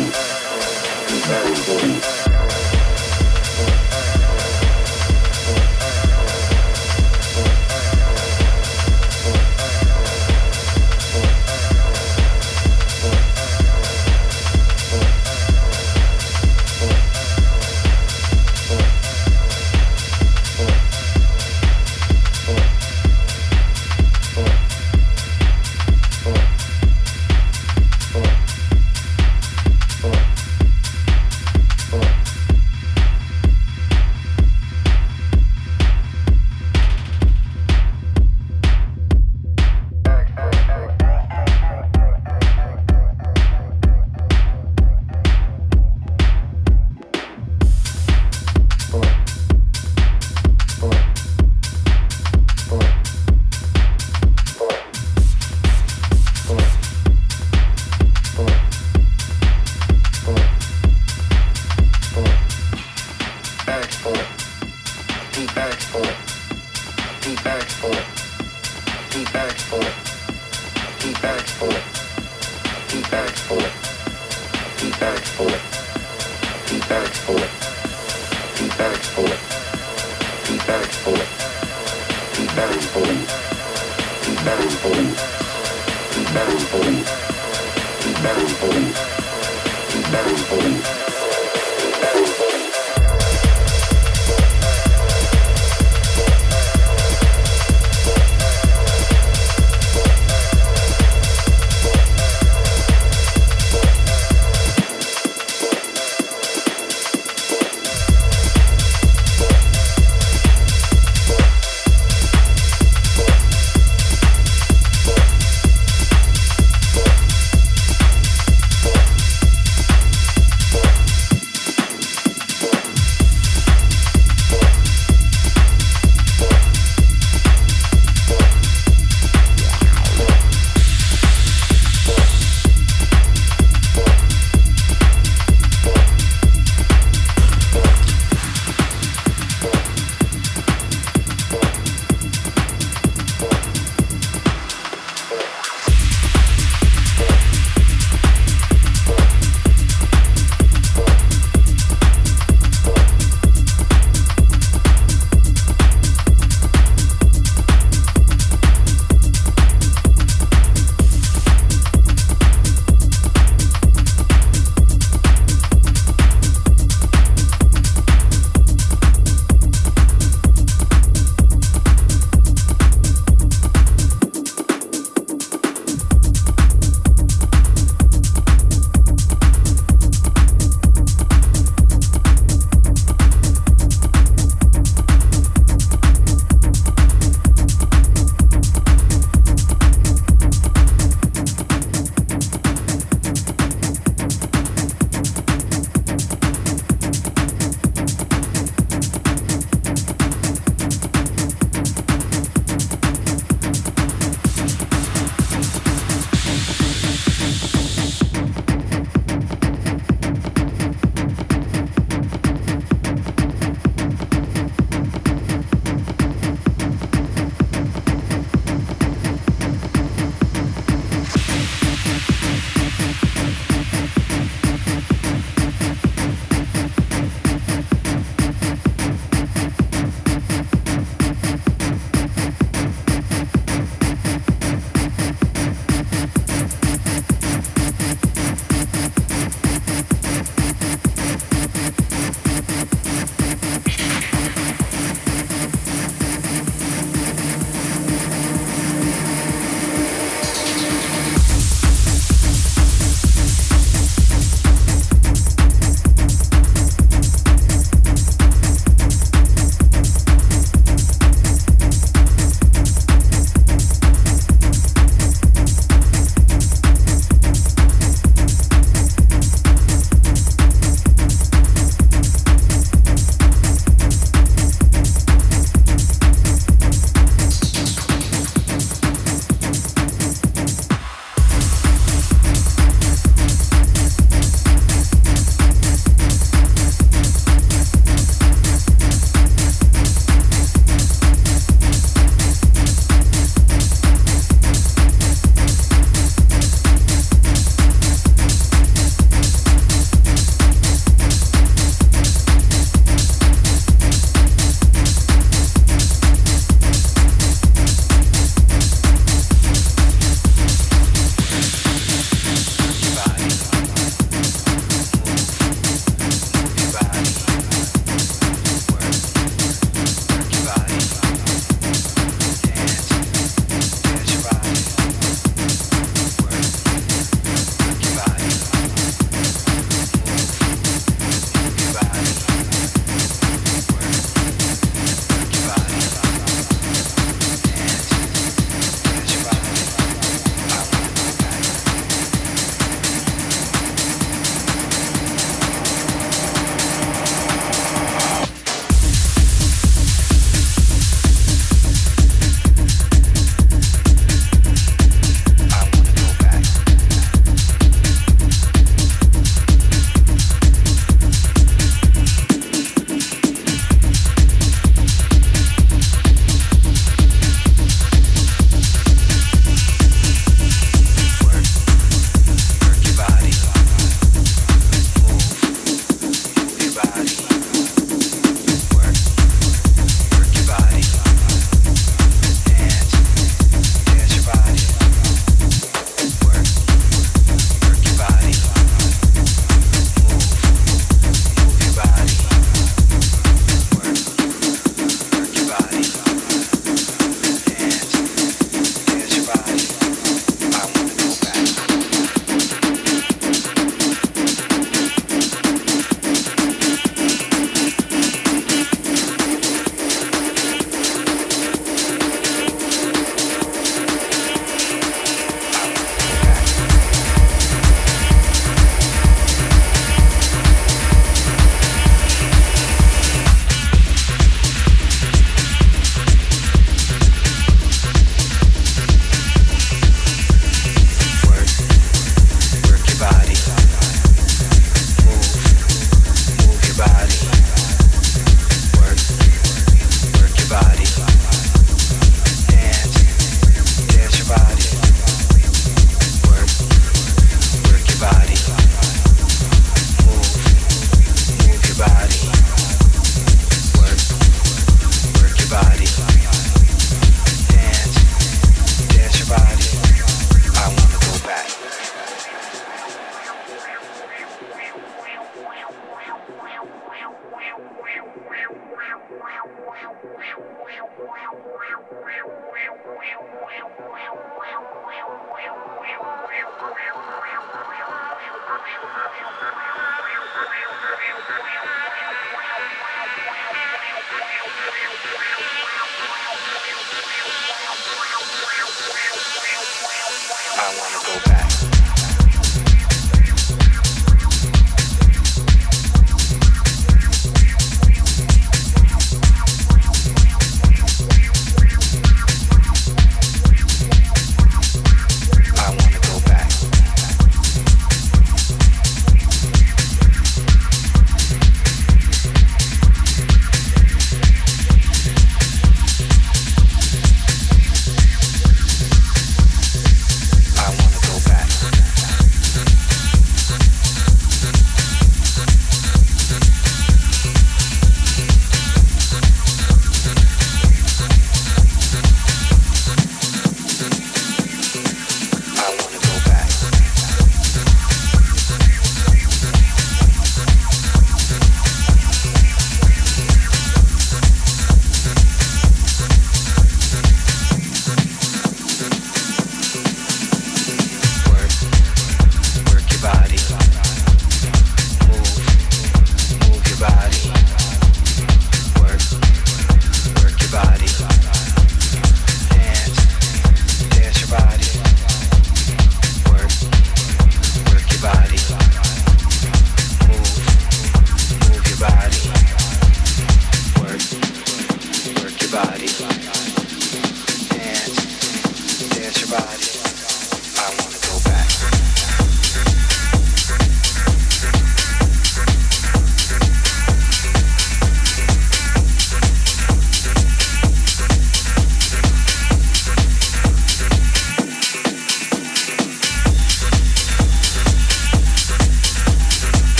Thank you.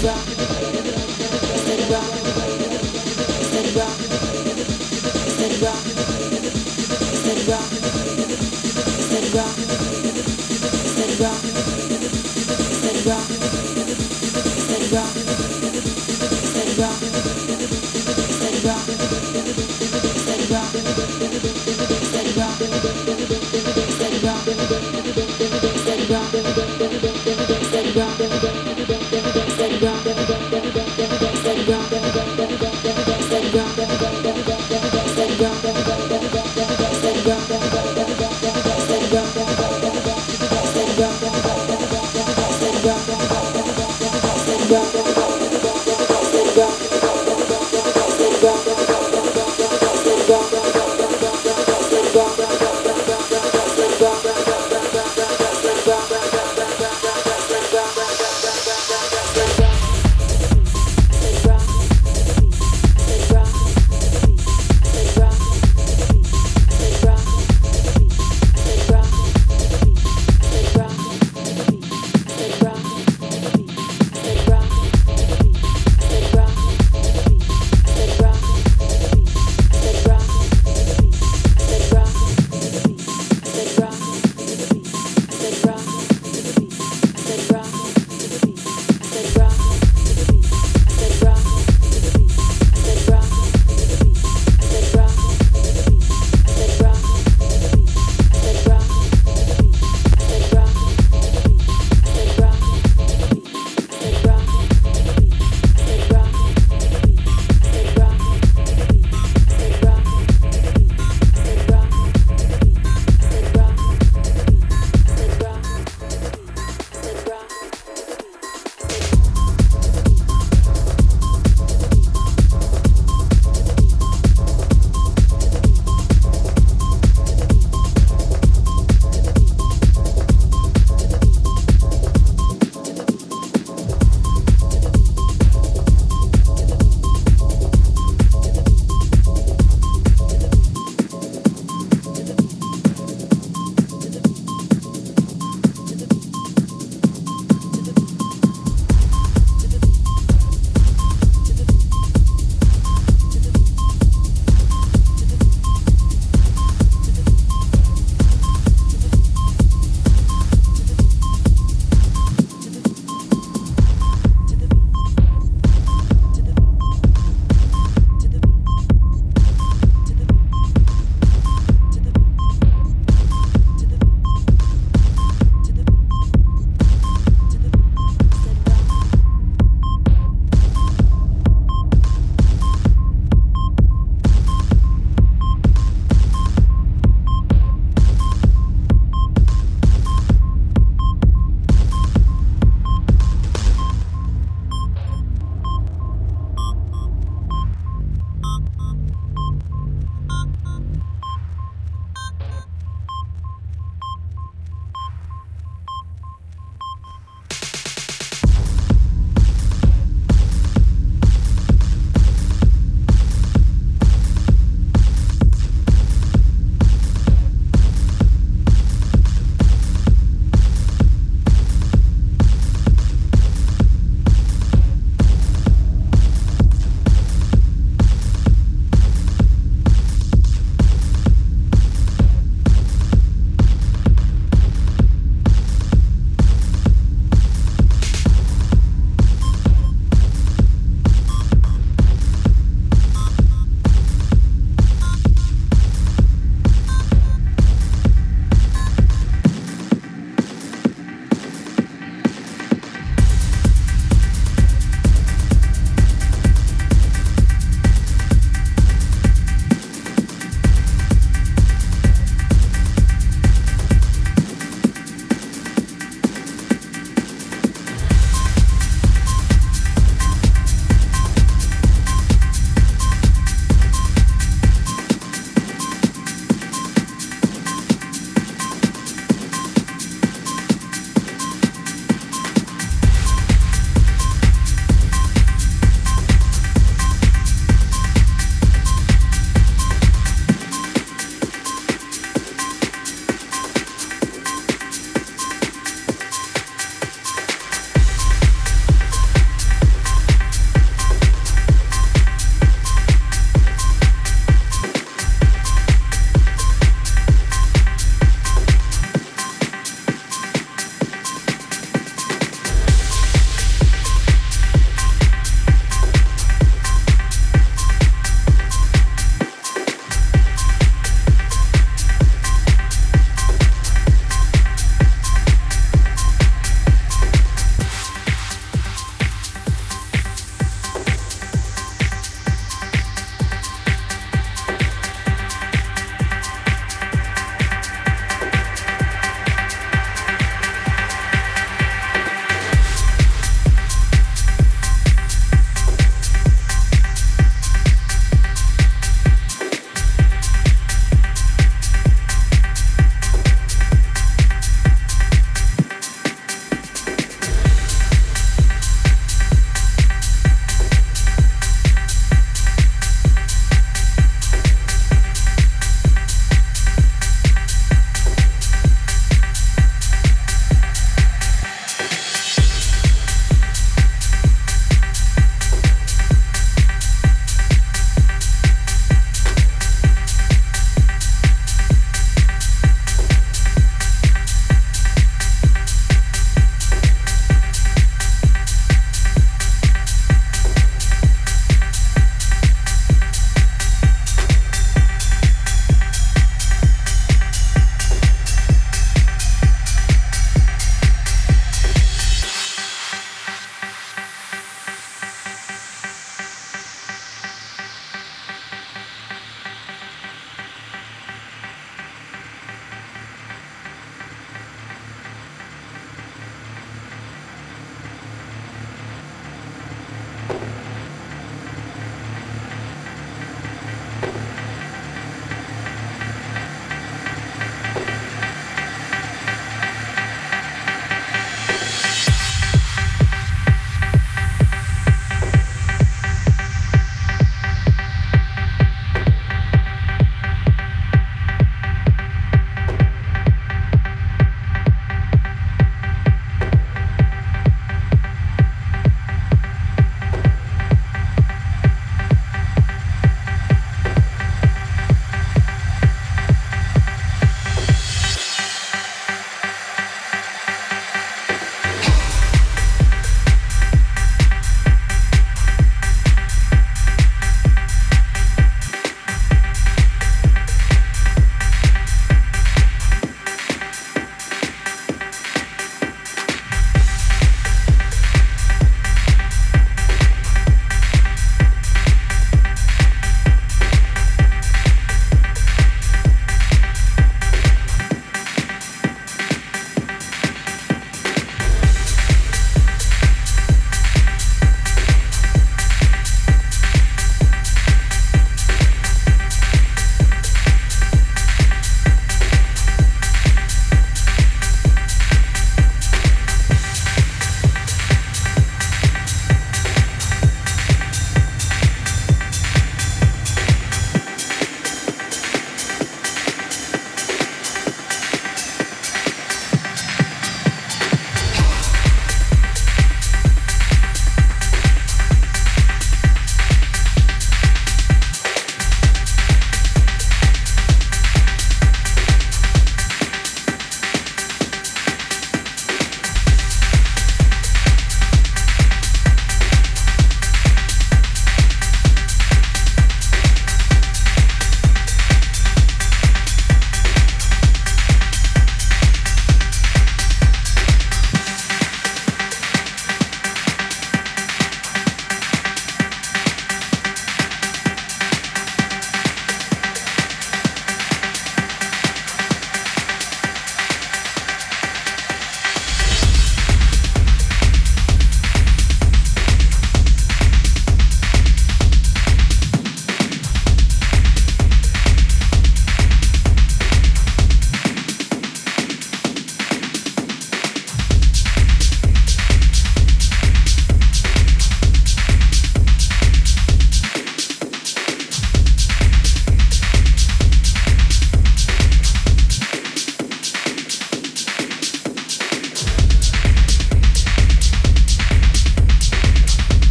Stop.